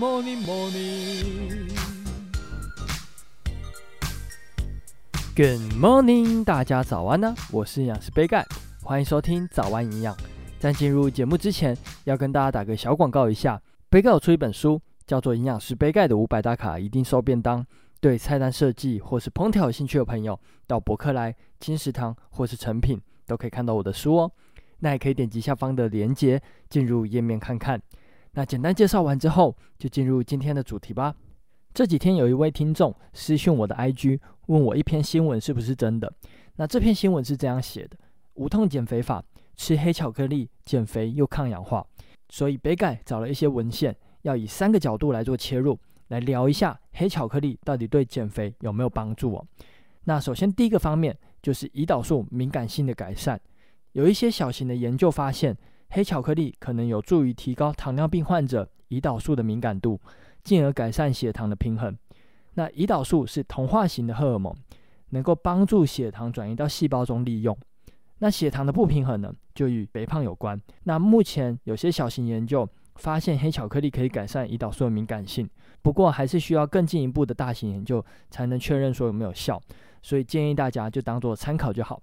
morning, morning. Good morning，大家早安呢！我是营养师杯盖，欢迎收听早安营养。在进入节目之前，要跟大家打个小广告一下，杯盖有出一本书，叫做《营养师杯盖的五百大卡一定瘦便当》。对菜单设计或是烹调有兴趣的朋友，到博客来、金石堂或是诚品都可以看到我的书哦。那也可以点击下方的链接进入页面看看。那简单介绍完之后，就进入今天的主题吧。这几天有一位听众私讯我的 IG，问我一篇新闻是不是真的。那这篇新闻是这样写的：无痛减肥法，吃黑巧克力减肥又抗氧化。所以北改找了一些文献，要以三个角度来做切入。来聊一下黑巧克力到底对减肥有没有帮助哦？那首先第一个方面就是胰岛素敏感性的改善。有一些小型的研究发现，黑巧克力可能有助于提高糖尿病患者胰岛素的敏感度，进而改善血糖的平衡。那胰岛素是同化型的荷尔蒙，能够帮助血糖转移到细胞中利用。那血糖的不平衡呢，就与肥胖有关。那目前有些小型研究发现，黑巧克力可以改善胰岛素的敏感性。不过还是需要更进一步的大型研究才能确认说有没有效，所以建议大家就当做参考就好。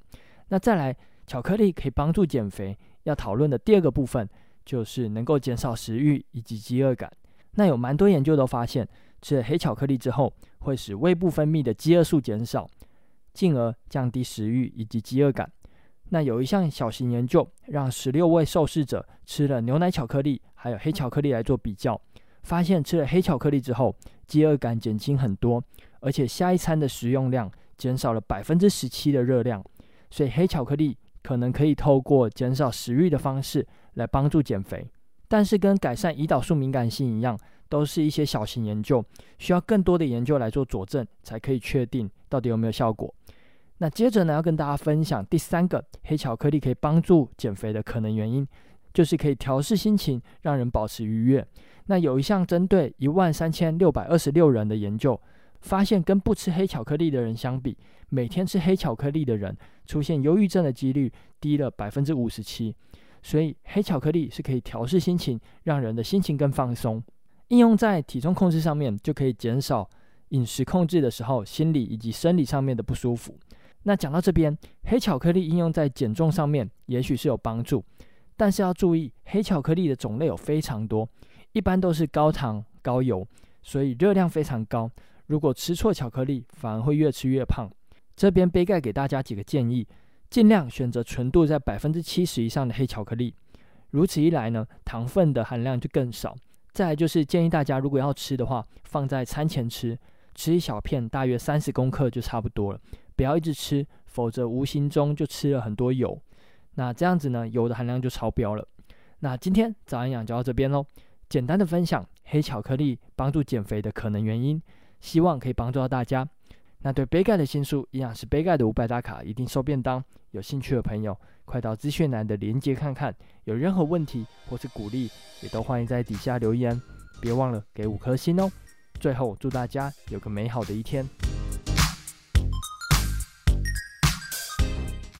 那再来，巧克力可以帮助减肥，要讨论的第二个部分就是能够减少食欲以及饥饿感。那有蛮多研究都发现，吃了黑巧克力之后会使胃部分泌的饥饿素减少，进而降低食欲以及饥饿感。那有一项小型研究，让十六位受试者吃了牛奶巧克力还有黑巧克力来做比较。发现吃了黑巧克力之后，饥饿感减轻很多，而且下一餐的食用量减少了百分之十七的热量。所以黑巧克力可能可以透过减少食欲的方式来帮助减肥，但是跟改善胰岛素敏感性一样，都是一些小型研究，需要更多的研究来做佐证，才可以确定到底有没有效果。那接着呢，要跟大家分享第三个黑巧克力可以帮助减肥的可能原因，就是可以调试心情，让人保持愉悦。那有一项针对一万三千六百二十六人的研究，发现跟不吃黑巧克力的人相比，每天吃黑巧克力的人出现忧郁症的几率低了百分之五十七。所以黑巧克力是可以调适心情，让人的心情更放松。应用在体重控制上面，就可以减少饮食控制的时候心理以及生理上面的不舒服。那讲到这边，黑巧克力应用在减重上面，也许是有帮助，但是要注意，黑巧克力的种类有非常多。一般都是高糖高油，所以热量非常高。如果吃错巧克力，反而会越吃越胖。这边杯盖给大家几个建议：尽量选择纯度在百分之七十以上的黑巧克力，如此一来呢，糖分的含量就更少。再来就是建议大家，如果要吃的话，放在餐前吃，吃一小片，大约三十公克就差不多了。不要一直吃，否则无形中就吃了很多油。那这样子呢，油的含量就超标了。那今天早安养就到这边喽。简单的分享黑巧克力帮助减肥的可能原因，希望可以帮助到大家。那对杯盖的新书《营养师杯盖的五百大卡一定收便当》，有兴趣的朋友快到资讯栏的链接看看。有任何问题或是鼓励，也都欢迎在底下留言。别忘了给五颗星哦。最后祝大家有个美好的一天。